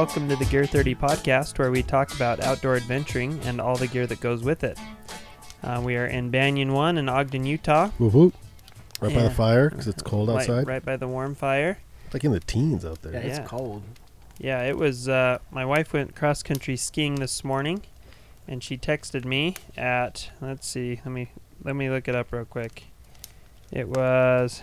Welcome to the Gear 30 podcast, where we talk about outdoor adventuring and all the gear that goes with it. Uh, we are in Banyan One in Ogden, Utah. Whoop whoop. Right by Yeah. the fire because it's cold Right- outside. Right, by the warm fire. Like in the teens out there. Yeah, it's Yeah. cold. Yeah, it was. Uh, my wife went cross country skiing this morning, and she texted me at. Let's see. Let me let me look it up real quick. It was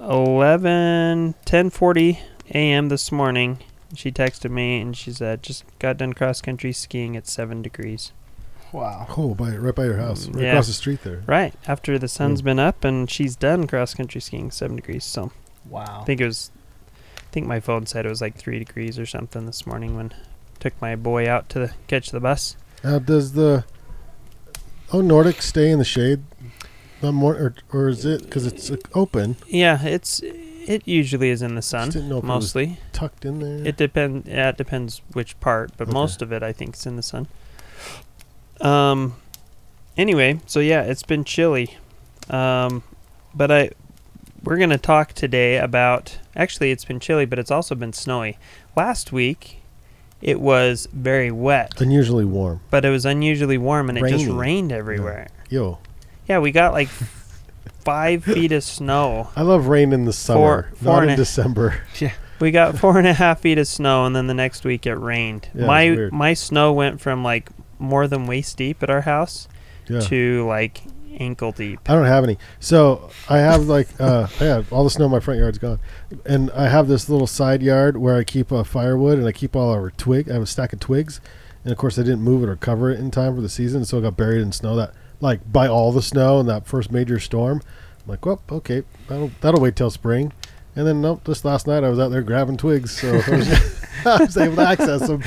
11 10:40 a.m. this morning. She texted me and she said, "Just got done cross country skiing at seven degrees." Wow. Oh, by right by your house, right Yeah. across the street there. Right after the sun's Mm. been up and she's done cross country skiing seven degrees. So Wow. I think it was. I think my phone said it was like three degrees or something this morning when took my boy out to the, catch the bus. Now, does the oh Nordic stay in the shade? Not more, or, or is it because it's uh, open? Yeah, it's it usually is in the sun Just didn't know if it mostly. tucked in there. It depend. Yeah, it depends which part, but Okay. most of it I think is in the sun. Um. Anyway, so yeah, it's been chilly. Um, but I we're gonna talk today about. Actually, it's been chilly, but it's also been snowy. Last week, it was very wet, unusually warm. but it was unusually warm, and it just rained everywhere. Yo, Yeah, we got like five feet of snow. I love rain in the summer, Four- four not in a- December. We got four and a half feet of snow, and then the next week it rained. Yeah, my my snow went from like more than waist deep at our house Yeah. to like ankle deep. I don't have any. So I have like uh I have all the snow in my front yard's gone. And I have this little side yard where I keep uh, firewood and I keep all our twig I have a stack of twigs. And of course I didn't move it or cover it in time for the season, so it got buried in snow that like by all the snow in that first major storm. I'm like, well, okay, that'll that'll wait till spring. And then nope, just last night I was out there grabbing twigs, so I was, I was able to access them.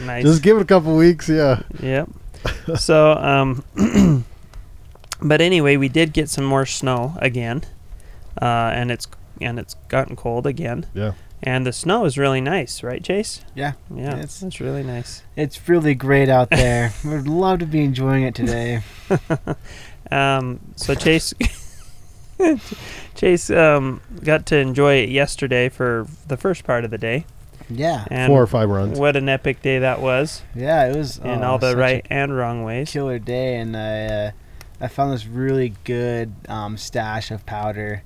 nice. Just give it a couple weeks, yeah. Yep. so um, but anyway, we did get some more snow again, uh, and it's and it's gotten cold again. Yeah. And the snow is really nice, right, Chase? Yeah. Yeah, It's- it's really nice. It's really great out there. We'd love to be enjoying it today. Um, so Chase, Chase um, got to enjoy it yesterday for the first part of the day, Yeah. and Four or five runs. what an epic day that was Yeah, it was in oh, all the right and wrong ways. killer day, and I uh, I found this really good um, stash of powder,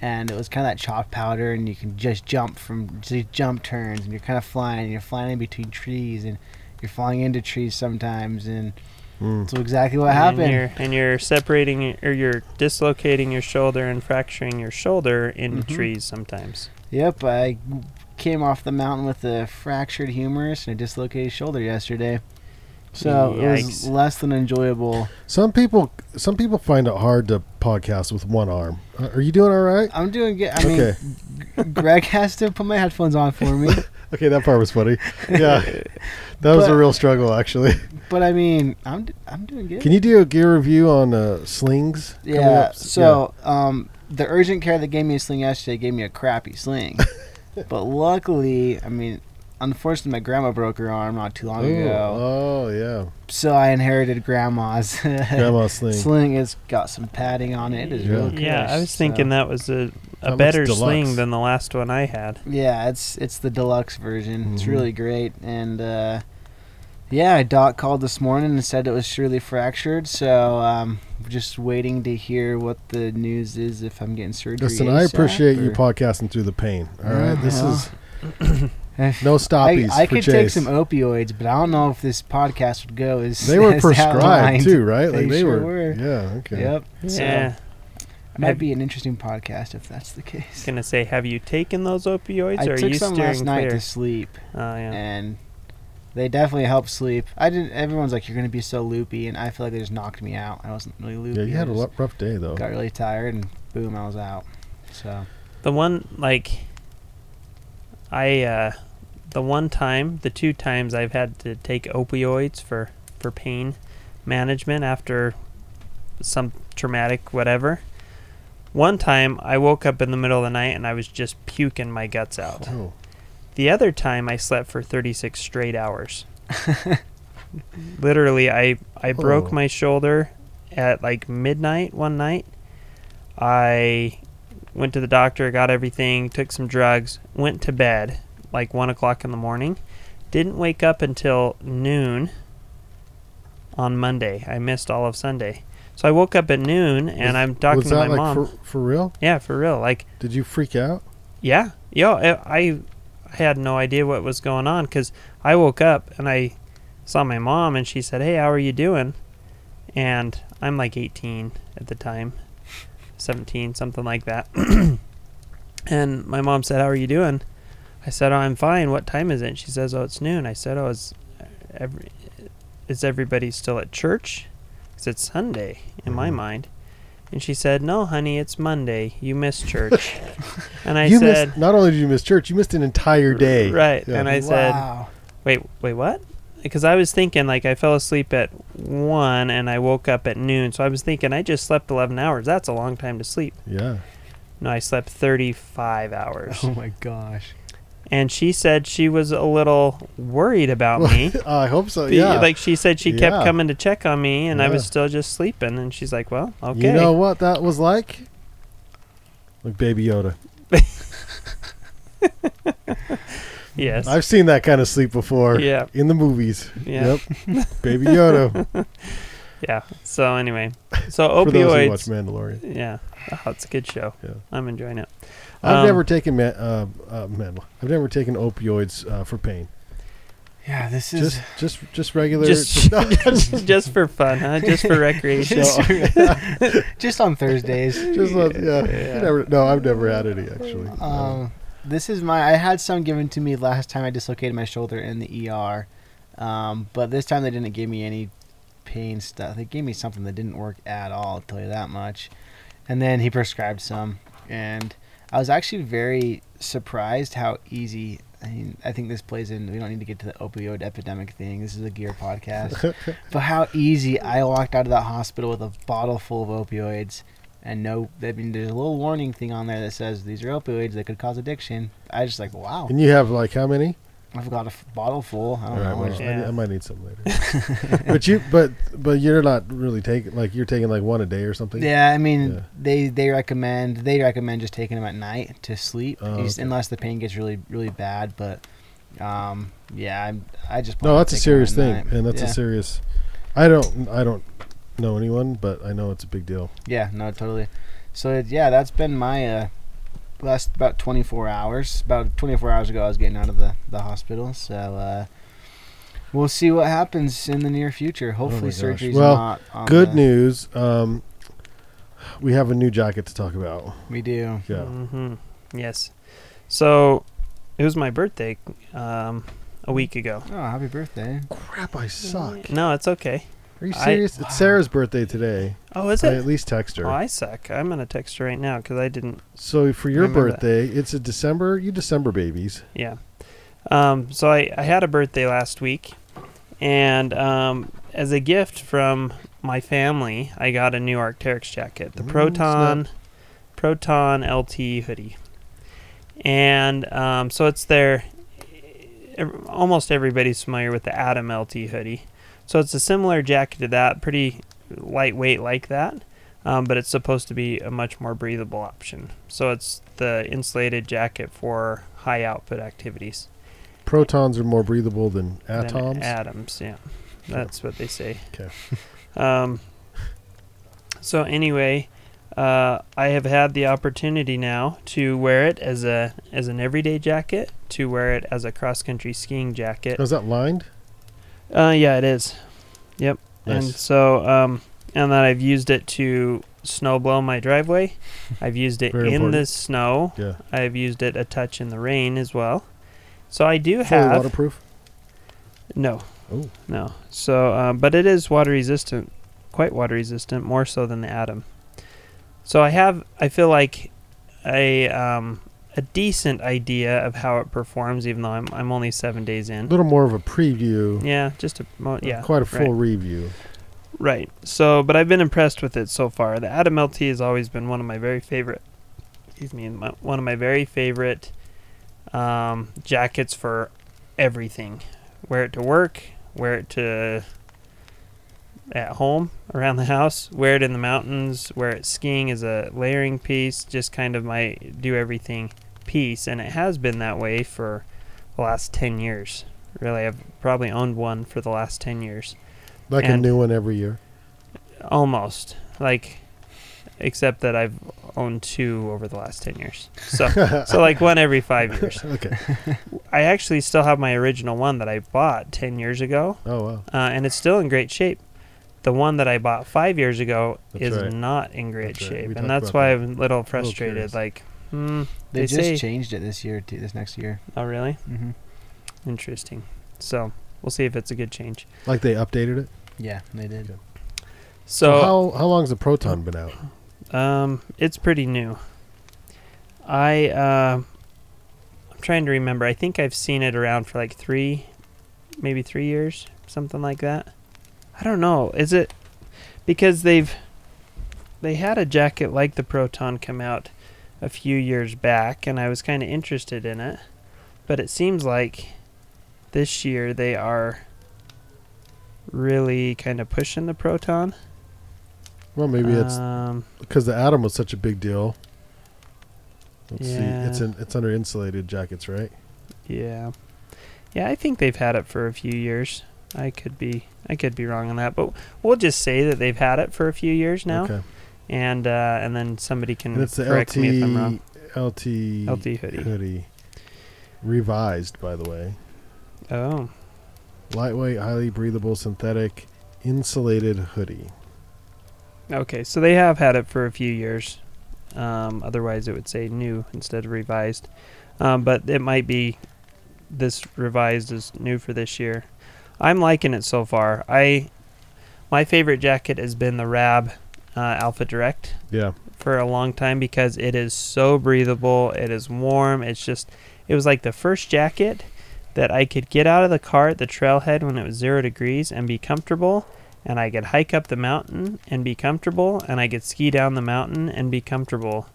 and it was kind of that chalk powder, and you can just jump from just jump turns, and you're kind of flying, and you're flying in between trees, and you're flying into trees sometimes, and Mm. so exactly what And happened. you're, and you're separating or you're dislocating your shoulder and fracturing your shoulder into Mhm. trees sometimes. Yep, I came off the mountain with a fractured humerus and a dislocated shoulder yesterday. So it was Yikes. less than enjoyable. Some people, some people find it hard to podcast with one arm. Uh, Are you doing all right? I'm doing good. I mean, Okay. G- Greg has to put my headphones on for me. Okay, that part was funny. Yeah, that was a But- real struggle actually. but I mean, I'm d- I'm doing good. Can you do a gear review on uh, slings? coming yeah. up? So um, the urgent care that gave me a sling yesterday gave me a crappy sling. but luckily, I mean, unfortunately, my grandma broke her arm not too long Ooh, ago. oh yeah, So I inherited grandma's grandma's sling. sling. It's got some padding on it. It is Yeah. real cush. Yeah, I was thinking so- that was a, a looks better sling than the last one I had. Yeah, it's it's the deluxe version. It's Mhm. really great, and uh, Yeah, Doc called this morning and said it was surely fractured. So um, just waiting to hear what the news is if I'm getting surgery. Listen, I ASAP, appreciate you podcasting through the pain. All right, Yeah, this is If- no I, stoppies I for could Chase. take some opioids, but I don't know if this podcast would go as they were as prescribed outlined. too, right? They Like they sure were. were. Yeah. Okay. Yep. So, Yeah. might Have- be an interesting podcast if that's the case. Gonna say, have you taken those opioids, I or are took you some steering last night clear? to sleep, oh yeah. and they definitely help sleep. I didn't. Everyone's like, "You're gonna be so loopy," and I feel like they just knocked me out. I wasn't really loopy. Yeah, you had a rough day though. Got really tired, and boom, I was out. So The one like I uh the one time, the two times I've had to take opioids for for pain management after some traumatic whatever. One time I woke up in the middle of the night and I was just puking my guts out. Oh, The other time I slept for 36 straight hours. Literally I I broke Oh. my shoulder at like midnight one night. I went to the doctor, got everything, took some drugs, went to bed like one o'clock in the morning. Didn't wake up until noon on Monday. I missed all of Sunday. So I woke up at noon and Was- I'm talking to my like mom. for for real? yeah, for real. Like Did you freak out? yeah, yo, I, I had no idea what was going on because I woke up and I saw my mom and she said, "Hey, how are you doing?" And I'm like 18 at the time, 17, something like that. and my mom said, "How are you doing?" I said, "Oh, I'm fine. What time is it?" And she says, "Oh, it's noon." I said, "Oh, is every is everybody still at church?" Because it's Sunday in my Mhm. mind. And she said, "No, honey, it's Monday. You missed church." and I you said, missed. Not only did you miss church, you missed an entire day. Right. Yeah. And I said, wait, wait, what? Because I was thinking, like, I fell asleep at 1 and I woke up at noon. So I was thinking, I just slept 11 hours. That's a long time to sleep. Yeah. No, I slept 35 hours. Oh my gosh. And she said she was a little worried about me. I hope so. Yeah. Like, she said she kept Yeah. coming to check on me and I was still just sleeping. And she's like, well, okay. You know what that was like? Like Baby Yoda. yes. I've seen that kind of sleep before. Yeah. In the movies. Yeah. Yep. Baby Yoda. Yeah. So, anyway. So, For those who watch opioids. Mandalorian. Yeah. Oh, it's a good show. Yeah. I'm enjoying it. I've Um, never taken uh, uh, man, I've never taken opioids uh, for pain. Yeah, this is Just just just regular. just, no, just, just for fun, huh? Just for recreation. just, on Thursdays. just yeah. Yeah. Never, no, I've never had any actually. Um, this is my. I had some given to me last time I dislocated my shoulder in the ER, um, but this time they didn't give me any pain stuff. They gave me something that didn't work at all. I'll tell you that much. And then he prescribed some, and I was actually very surprised how easy. I mean, I think this plays in. We don't need to get to the opioid epidemic thing. This is a gear podcast. but how easy I walked out of that hospital with a bottle full of opioids and no I mean there's a little warning thing on there that says these are opioids that could cause addiction. I just like wow. and you have like how many? I've got a f- bottle full. I don't right, know. well, Yeah. I, I might need some later. but you, but but you're not really taking like you're taking like one a day or something. Yeah, I mean Yeah. they they recommend they recommend just taking them at night to sleep, Oh, just- okay. unless the pain gets really really bad. But um, yeah, I'm, I just No, that's a serious thing, night. and that's yeah. a serious. I don't I don't know anyone, but I know it's a big deal. Yeah, no, totally. So it, yeah, that's been my uh, last about 24 hours. About 24 hours ago, I was getting out of the the hospital. So uh, we'll see what happens in the near future. Hopefully, Oh my gosh. surgery's Well, not. On Good the- news. Um, we have a new jacket to talk about. We do. Yeah. Mm-hmm. Yes. So it was my birthday um, a week ago. Oh, happy birthday! Crap, I suck. No, it's okay. Are you serious? Wow. It's Sarah's birthday today. Oh, is I it? at least text her. Oh, I suck. I'm gonna text her right now because I didn't. so for your Remember that. birthday, it's a December. You December babies. Yeah. Um, so I, I had a birthday last week, and um, as a gift from my family, I got a new Arcteryx jacket, the Ooh, Proton. Proton LT hoodie, and um, so it's their. ev- Almost everybody's familiar with the Atom LT hoodie, so it's a similar jacket to that, pretty lightweight like that. Um, but it's supposed to be a much more breathable option. So it's the insulated jacket for high output activities. protons are more breathable than than atoms. atoms, yeah. That's what they say. Okay. Um, so anyway, uh, I have had the opportunity now to wear it as a as an everyday jacket, to wear it as a cross country skiing jacket. Is that lined? Uh, yeah, it is. Yep. And so, um, and then I've used it to snow blow my driveway. I've used it Very in important. the snow. Yeah. I've used it a touch in the rain as well. So I do have. Fully have waterproof. no, Oh. no. So, um, but it is water resistant, quite water resistant, more so than the Atom. So I have, I feel like I um, a decent idea of how it performs, even though I'm I'm only seven days in. A little more of a preview. Yeah, just a mo- yeah, Quite a right. full review. Right. So, but I've been impressed with it so far. The Atom LT has always been one of my very favorite. Excuse me, my, one of my very favorite um, jackets for everything. Wear it to work. Wear it to at home around the house. Wear it in the mountains. Wear it skiing as a layering piece. Just kind of my do everything piece, and it has been that way for the last ten years. Really, I've probably owned one for the last ten years. Like a new one every year. Almost. Like except that I've owned two over the last 10 years. So so like one every 5 years. okay. I actually still have my original one that I bought 10 years ago Oh wow. uh, and it's still in great shape. The one that I bought 5 years ago That's is right. not in great That's shape talked and that's why that. I'm a little frustrated curious. like hmm They, They just say- changed it this year too. This next year. oh really? hmm Interesting. So, we'll see if it's a good change. Like they updated it. Yeah, they did. Okay. So, how how long's the proton been out? Um, it's pretty new. I uh, I'm trying to remember. I think I've seen it around for like three, maybe three years, something like that. I don't know. Is it because they've they had a jacket like the Proton come out a few years back, and I was kind of interested in it, but it seems like this year they are really kind of pushing the Proton. Well, maybe it's um, because the atom was such a big deal. Let's see. It's Yeah. in it's under insulated jackets, right? Yeah. Yeah, I think they've had it for a few years. I could be I could be wrong on that, but we'll just say that they've had it for a few years now, Okay. And uh, and then somebody can And it's the correct me if I'm wrong. LT LT LT hoodie. hoodie. Revised, by the way. Oh, Lightweight, highly breathable, synthetic, insulated hoodie. okay. So they have had it for a few years. Um, otherwise, it would say new instead of revised. Um, but it might be this revised is new for this year. I'm liking it so far. I my favorite jacket has been the Rab uh, Alpha Direct. Yeah. for a long time because it is so breathable. It is warm. It's just, it was like the first jacket that I could get out of the car at the trailhead when it was zero degrees and be comfortable. And I could hike up the mountain and be comfortable. And I could ski down the mountain and be comfortable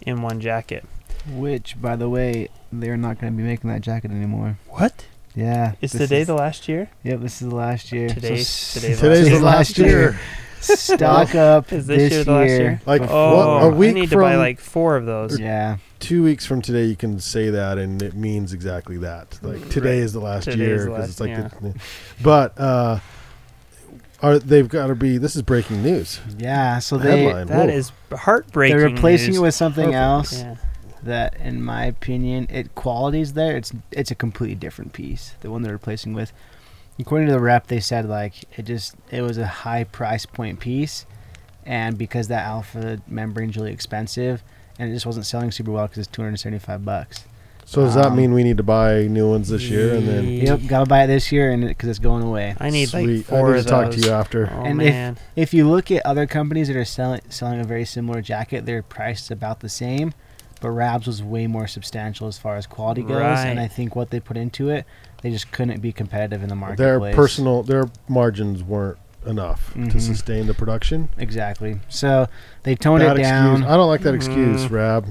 in one jacket. Which, by the way, they're not going to be making that jacket anymore. What? Yeah. Is this today the last year? Yep, this is the last year. So Today's- s- today's Today's the today's last year. Stock up Is this, this year the last year? Like Oh, what, a week I need from to buy like four of those. Yeah. two weeks from today, you can say that, and it means exactly that. Like today Right. is the last Today year is the because last- it's like, yeah. the, but uh, are they've got to be? This is breaking news. Yeah. So they Headline. That Whoa. is heartbreaking. they're replacing news. it with something Perfect. else Yeah. that, in my opinion, it quality's there. It's it's a completely different piece. The one they're replacing with. According to the rep, they said like it just it was a high price point piece, and because that alpha membrane's really expensive, and it just wasn't selling super well because it's two hundred seventy five bucks. So does that Um, mean we need to buy new ones this year? And then Yeah. Yep, gotta buy it this year, and because it's going away. I need Sweet. like four I need of to talk those. to you after. Oh And if- man, If you look at other companies that are selling selling a very similar jacket, their price is about the same, but Rabs was way more substantial as far as quality goes, and I think what they put into it, they just couldn't be competitive in the market. Their personal, their margins weren't enough to Mhm. sustain the production. exactly. So they toned Bad it excuse. down. I don't like that excuse, Mm. Rab.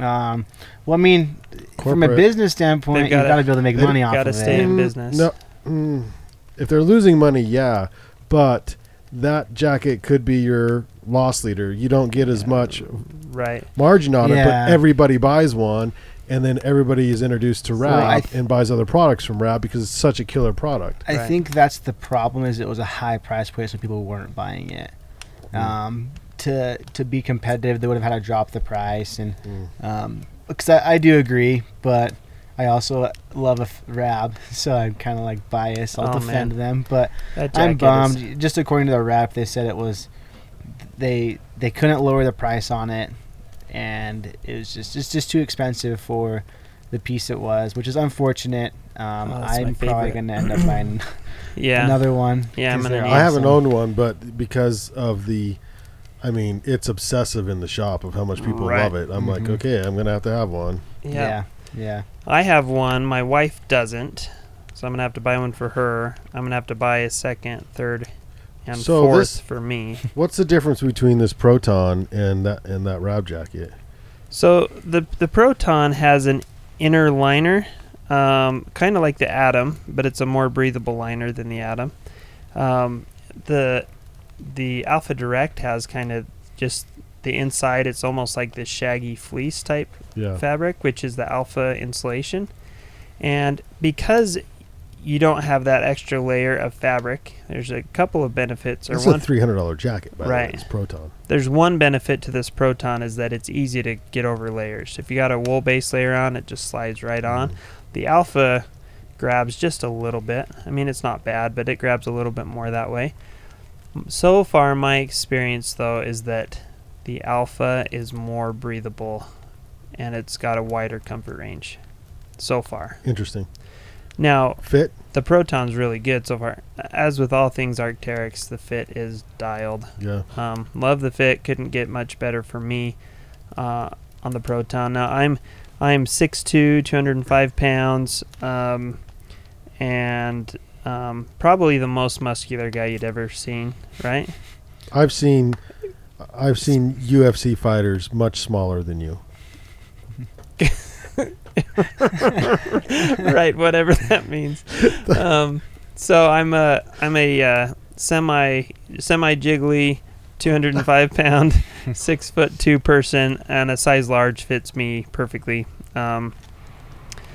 Um, well, I mean, from a business standpoint, They've you've gotta- be able to make they've money off gotta of stay it. in Mm, business. No, mm, if they're losing money, yeah, but that jacket could be your loss leader. You don't get as Yeah. much right? margin on it, Yeah. but everybody buys one, and then everybody is introduced to Well, I Rab th- and buys other products from Rab because it's such a killer product. I Right. think that's the problem. Is it was a high price point, so people weren't buying it. Mm. Um, to to be competitive, they would have had to drop the price, and Mm. um, because I, I do agree, but I also love a f- Rab, so I'm kind of like biased. I'll Oh, defend man. them, but That I'm jacket is- bummed. Just according to the Rap, they said it was they they couldn't lower the price on it, and it was just it's just too expensive for the piece it was, which is unfortunate. Um, Oh, I'm probably gonna end up buying yeah. another one. Yeah, I'm 'cause gonna they're I haven't awesome. owned one, but because of the, I mean, it's obsessive in the shop of how much people Right. love it. I'm like, Mhm. okay, I'm gonna have to have one. yeah. Yeah, yeah. I have one. My wife doesn't, so I'm gonna have to buy one for her. I'm gonna have to buy a second, third, and So fourth this- for me. What's the difference between this Proton and that and that Rab jacket? So the the Proton has an inner liner, um, kind of like the Atom, but it's a more breathable liner than the Atom. Um, the the Alpha Direct has kind of just the inside. It's almost like this shaggy fleece type Yeah. fabric, which is the Alpha insulation, and because you don't have that extra layer of fabric, there's a couple of benefits. Or It's one a three hundred dollar jacket, by the way. It's Proton. there's one benefit to this proton is that it's easy to get over layers. If you got a wool base layer on, it just slides right mm-hmm. on. The alpha grabs just a little bit. I mean, it's not bad, but it grabs a little bit more that way. So far, my experience though is that the alpha is more breathable and it's got a wider comfort range. So far. Interesting. Now, Fit. the proton's really good so far. As with all things Arcteryx, the fit is dialed. Yeah. Um, love the fit. Couldn't get much better for me uh, on the Proton. Now I'm I'm 6'2", 205 pounds, um, and um, probably the most muscular guy you'd ever seen. Right? I've seen I've seen UFC fighters much smaller than you. right. Whatever that means. Um, so I'm a I'm a uh, semi semi jiggly. 205 pound, six foot two person, and a size large fits me perfectly. Um,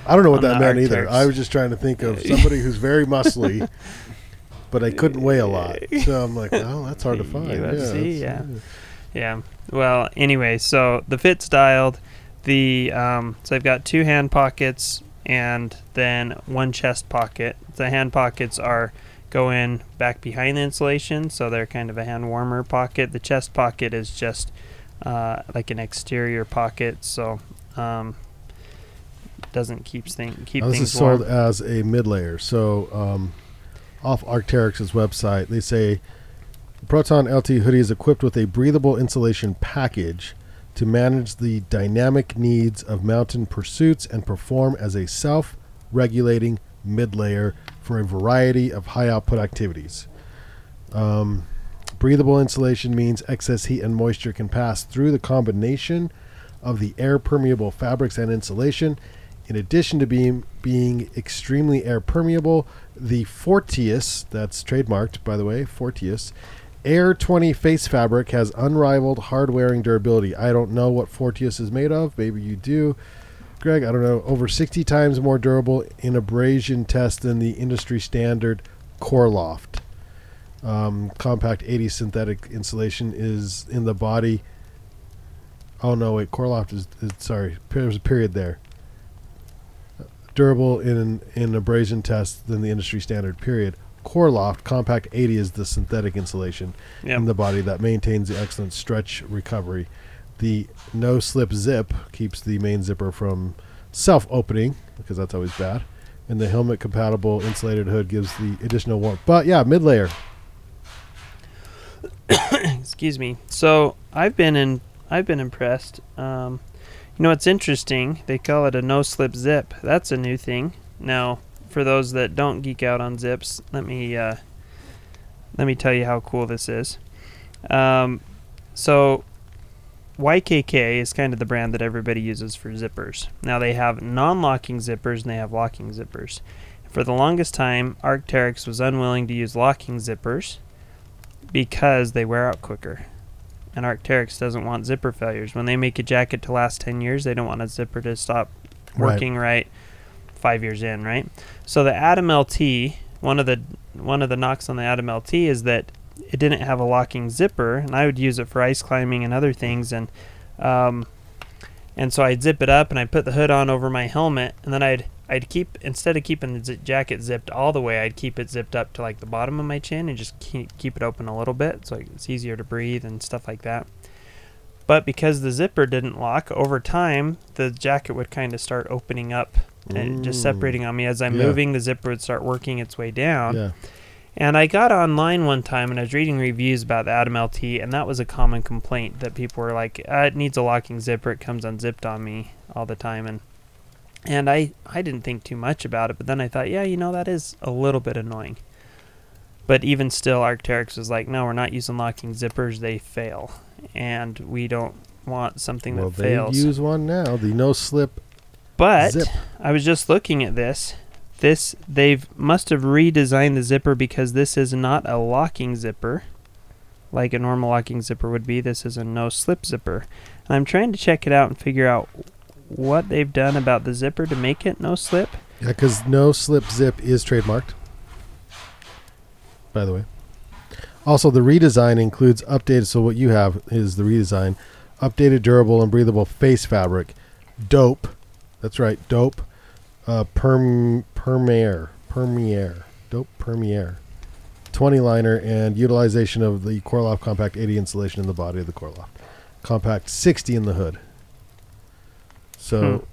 I don't know what that the meant either. Arcteryx. I was just trying to think of somebody who's very muscly, but I couldn't weigh a lot. So I'm like, well, that's hard to find. UFC, yeah, yeah. Yeah. Well, anyway, so the fit's dialed. The um, so I've got two hand pockets and then one chest pocket. The hand pockets are go in back behind the insulation, so they're kind of a hand warmer pocket. The chest pocket is just uh, like an exterior pocket, so um, doesn't keep thing keep this things is sold warm. as a mid layer. So um, off Arcteryx's website, they say Proton LT hoodie is equipped with a breathable insulation package to manage the dynamic needs of mountain pursuits and perform as a self-regulating mid layer for a variety of high output activities. Um, breathable insulation means excess heat and moisture can pass through the combination of the air permeable fabrics and insulation. In addition to being being extremely air permeable, the Fortius, that's trademarked by the way, Fortius, Air 20 face fabric has unrivaled hard wearing durability. I don't know what Fortius is made of. Maybe you do. Greg, I don't know. Over 60 times more durable in abrasion test than the industry standard Coreloft. Um, compact 80 synthetic insulation is in the body. Oh no, wait, Coreloft is, is sorry. There's a period there. Durable in in abrasion test than the industry standard. Period. Coreloft Compact 80 is the synthetic insulation Yep. in the body that maintains the excellent stretch recovery. The no slip zip keeps the main zipper from self opening because that's always bad. And the helmet compatible insulated hood gives the additional warmth. But yeah, mid layer. excuse me. So I've been in, I've been impressed. Um, you know, it's interesting. They call it a no-slip zip. That's a new thing. Now, for those that don't geek out on zips, let me uh, let me tell you how cool this is. Um, so YKK is kind of the brand that everybody uses for zippers. Now they have non-locking zippers and they have locking zippers. For the longest time, Arcteryx was unwilling to use locking zippers because they wear out quicker. And Arcteryx doesn't want zipper failures. When they make a jacket to last 10 years, they don't want a zipper to stop Right. working right. Five years in, right? So the Atom LT, one of the one of the knocks on the Atom LT is that it didn't have a locking zipper, and I would use it for ice climbing and other things, and um, and so I'd zip it up and I'd put the hood on over my helmet, and then I'd I'd keep instead of keeping the zi- jacket zipped all the way, I'd keep it zipped up to like the bottom of my chin and just keep keep it open a little bit, so it's easier to breathe and stuff like that. But because the zipper didn't lock, over time the jacket would kind of start opening up and just Mm. separating on me as I'm Yeah. moving. The zipper would start working its way down. Yeah. And I got online one time and I was reading reviews about the Atom LT, and that was a common complaint that people were like, uh, "It needs a locking zipper. It comes unzipped on me all the time." And and I I didn't think too much about it, but then I thought, yeah, you know, that is a little bit annoying. But even still, Arcteryx was like, "No, we're not using locking zippers. They fail, and we don't want something Well, that they fails." use one now. The no slip But zip. I was just looking at this. This they've must have redesigned the zipper because this is not a locking zipper like a normal locking zipper would be. This is a no slip zipper. And I'm trying to check it out and figure out what they've done about the zipper to make it no slip. Yeah, because no slip zip is trademarked. By the way. Also, the redesign includes updated. So what you have is the redesign, updated, durable, and breathable face fabric, dope. That's right, dope. Uh, perm permeer permeer dope permeer. 20 liner and utilization of the Coreloft Compact 80 insulation in the body of the Coreloft. Compact 60 in the hood. So,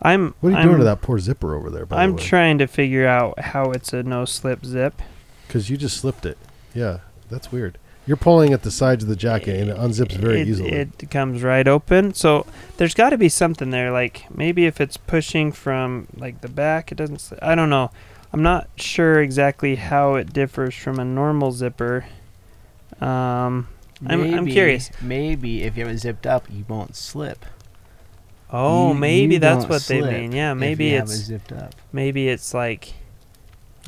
I'm what are you I'm, doing to that poor zipper over there? By I'm the way? trying to figure out how it's a no slip zip. Because you just slipped it. Yeah, that's weird. You're pulling at the sides of the jacket and it unzips very it, easily. It comes right open. So there's got to be something there. Like maybe if it's pushing from like the back, it doesn't. I don't know. I'm not sure exactly how it differs from a normal zipper. Um. I'm- I'm curious. Maybe if you have it zipped up, you won't slip. Oh, You- maybe you that's don't what they mean. Yeah, if maybe you have it it's zipped up. maybe it's like.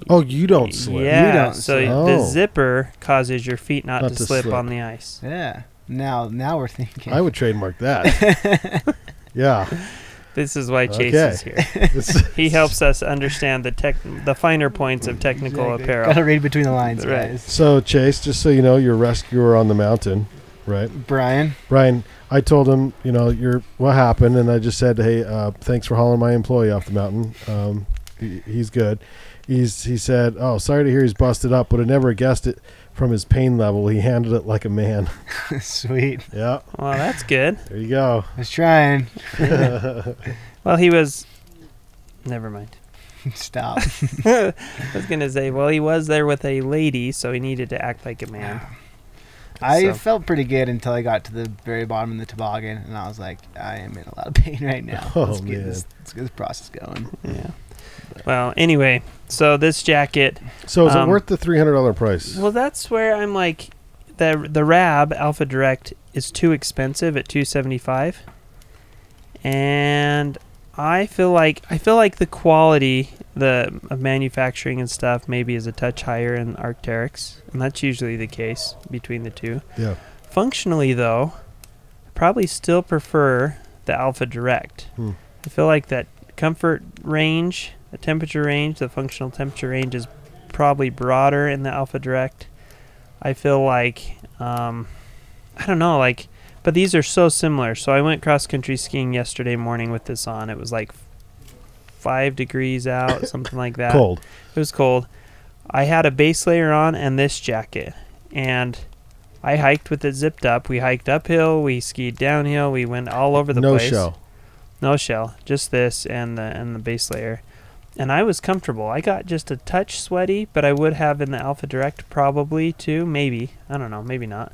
Oh, you don't slip. Yeah. don't so slip. the Oh. zipper causes your feet not, Not to, to slip, slip. on the ice. Yeah. Now, now we're thinking. I would trademark that. yeah. This is why Chase Okay. is here. It's- He helps us understand the tech, the finer points of technical Exactly. apparel. Gotta read between the lines, Right. guys. so, Chase, just so you know, you're rescuer on the mountain, right? Brian, Brian, I told him, you know, you're what happened, and I just said, hey, uh, thanks for hauling my employee off the mountain. Um, he, he's good. He's he said, oh, sorry to hear he's busted up, but I never guessed it from his pain level. He handled it like a man. sweet. yeah, Well, that's good. there you go. I was trying. Well, he was. Never mind. Stop. I was gonna say, well, he was there with a lady, so he needed to act like a man. I So- felt pretty good until I got to the very bottom of the toboggan, and I was like, I am in a lot of pain right now. Oh, let's get man. this, let's get this process going. Yeah. Well, anyway, so this jacket. So, is Um, it worth the three hundred dollar price? Well, that's where I'm like, the the Rab Alpha Direct is too expensive at 275, and I feel like I feel like the quality the of manufacturing and stuff maybe is a touch higher in Arcteryx, and that's usually the case between the two. yeah. Functionally, though, I probably still prefer the Alpha Direct. Hmm. I feel like that comfort range, the temperature range, the functional temperature range is probably broader in the Alpha Direct. I feel like, um, I don't know, like, but these are so similar. So I went cross country skiing yesterday morning with this on. It was like five degrees out, something like that. Cold. It was cold. I had a base layer on and this jacket, and I hiked with it zipped up. We hiked uphill, we skied downhill, we went all over the no place. No shell. No shell, just this and the and the base layer. And I was comfortable. I got just a touch sweaty, but I would have in the Alpha Direct probably too, maybe. I don't know, maybe not.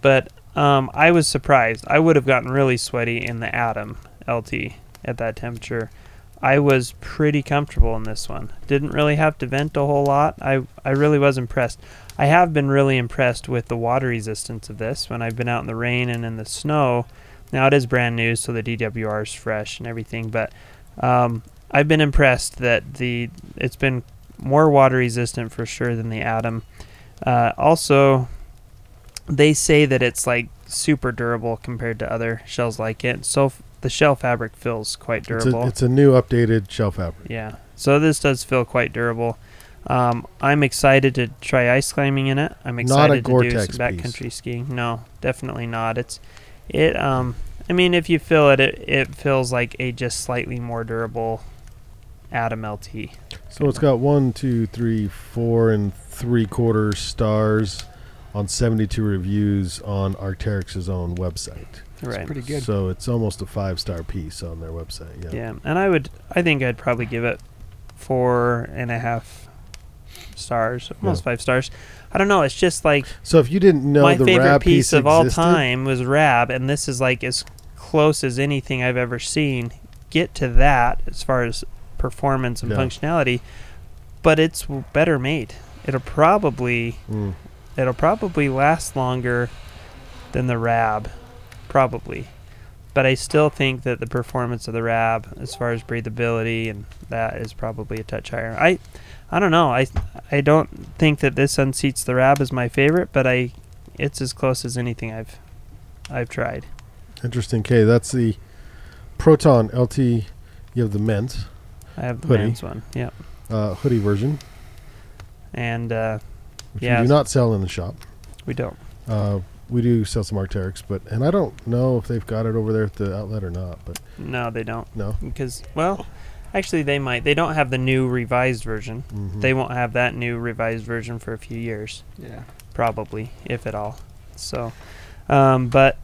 But um, I was surprised. I would have gotten really sweaty in the Atom LT at that temperature. I was pretty comfortable in this one. Didn't really have to vent a whole lot. I I really was impressed. I have been really impressed with the water resistance of this when I've been out in the rain and in the snow. Now it is brand new, so the DWR is fresh and everything, but um, I've been impressed that the it's been more water resistant for sure than the Atom. Uh, also, they say that it's like super durable compared to other shells like it. So f- the shell fabric feels quite It's durable. a, it's a new updated shell fabric. Yeah. So this does feel quite durable. Um, I'm excited to try ice climbing in it. I'm excited to do some piece. backcountry skiing. No, definitely not. It's it. Um, I mean, if you feel it, it, it feels like a just slightly more durable Atom LT. So it's got one, two, three, four, and three quarters stars on 72 reviews on Arcteryx's own website. Right. Pretty good. So it's almost a five star piece on their website. Yeah. Yeah, and I would. I think I'd probably give it four and a half stars, almost five stars. I don't know. It's just like So if you didn't know my the favorite Rab piece of all time was Rab, and this is like as close as anything I've ever seen get to that as far as performance and Yeah. functionality. But it's better made. It'll probably Mm. it'll probably last longer than the Rab, probably. But I still think that the performance of the Rab, as far as breathability and that, is probably a touch higher. I, I don't know. I, I don't think that this unseats the Rab as my favorite, but I, it's as close as anything I've, I've tried. Interesting. Okay, that's the Proton LT. You have the Ment I have the Hoodie. men's one, yeah, uh, hoodie version, and uh, which Yeah. we do not sell in the shop. we don't. Uh, we do sell some Arcteryx, but and I don't know if they've got it over there at the outlet or not. But No, they don't. no, Because well, actually, they might. They don't have the new revised version. Mhm. They won't have that new revised version for a few years. Yeah. probably if at all so um, but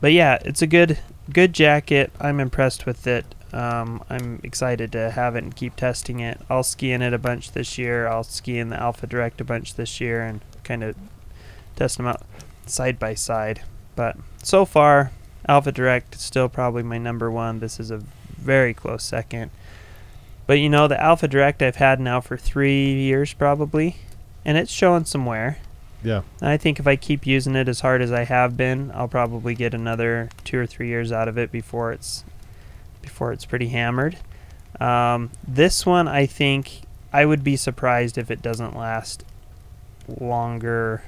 but yeah it's a good good jacket i'm impressed with it um, i'm excited to have it and keep testing it. I'll ski in it a bunch this year. I'll ski in the alpha direct a bunch this year and kind of test them out side by side. But so far alpha direct is still probably my number one. This is a very close second. But you know the alpha direct i've had now for three years probably and it's showing some wear yeah, and I think if I keep using it as hard as I have been, I'll probably get another two or three years out of it before it's before it's pretty hammered. Um, this one, I think, I would be surprised if it doesn't last longer.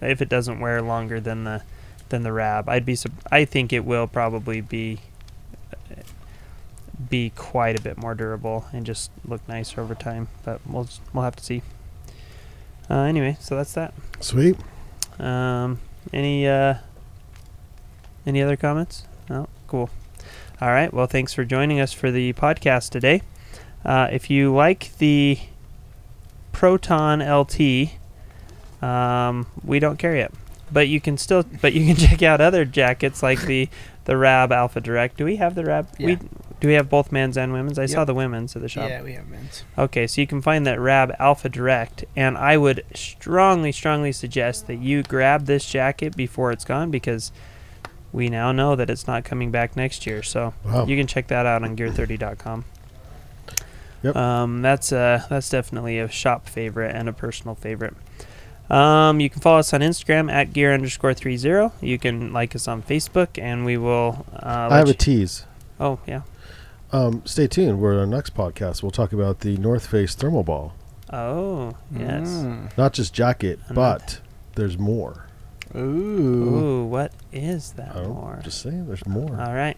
If it doesn't wear longer than the than the Rab, I'd be. I think it will probably be be quite a bit more durable and just look nicer over time. But we'll we'll have to see. Uh, anyway, so that's that. sweet. Um, any uh, any other comments? No, cool. All right. Well, thanks for joining us for the podcast today. Uh, if you like the Proton LT, um, we don't carry it, but you can still, but you can check out other jackets like the the Rab Alpha Direct. Do we have the Rab? We Yeah. do we have both men's and women's? I saw the women's at the shop. Yeah, we have men's. Okay, so you can find that Rab Alpha Direct, and I would strongly, strongly suggest that you grab this jacket before it's gone because we now know that it's not coming back next year. So Wow. you can check that out on Gear30.com. Yep. Um, that's uh, that's definitely a shop favorite and a personal favorite. Um, you can follow us on Instagram at gear underscore three zero. You can like us on Facebook, and we will. Uh, I have a tease. oh yeah. Um, stay tuned. We're on our next podcast. We'll talk about the North Face ThermoBall. Oh yes. Mm. Not just jacket, And but there's more. Ooh. Ooh, what is that don't more? just saying, there's more. All right.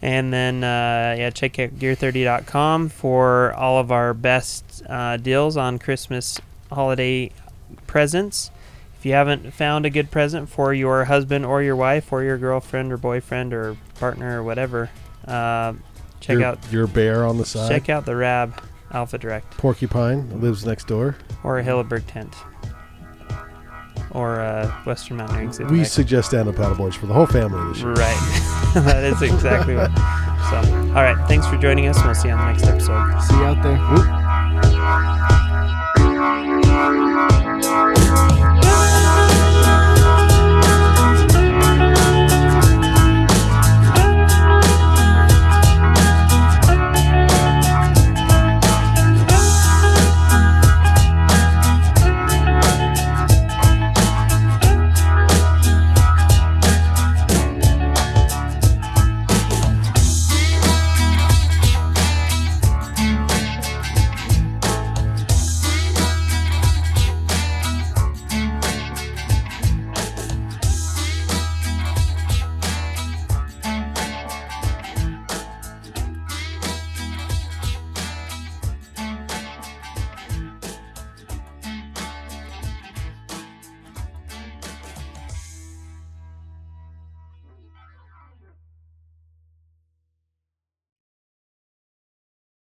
And then, uh, yeah, check out gear30.com for all of our best uh, deals on Christmas holiday presents. If you haven't found a good present for your husband or your wife or your girlfriend or boyfriend or partner or whatever, uh, check your, out your bear on the side. check out the Rab Alpha Direct Porcupine lives next door. or a Hilleberg tent or a Western Mountaineering Exhibit. We suggest stand-up paddleboards for the whole family this year. Right. that is exactly what. So, all right. Thanks for joining us. We'll see you on the next episode. See you out there. Whoop.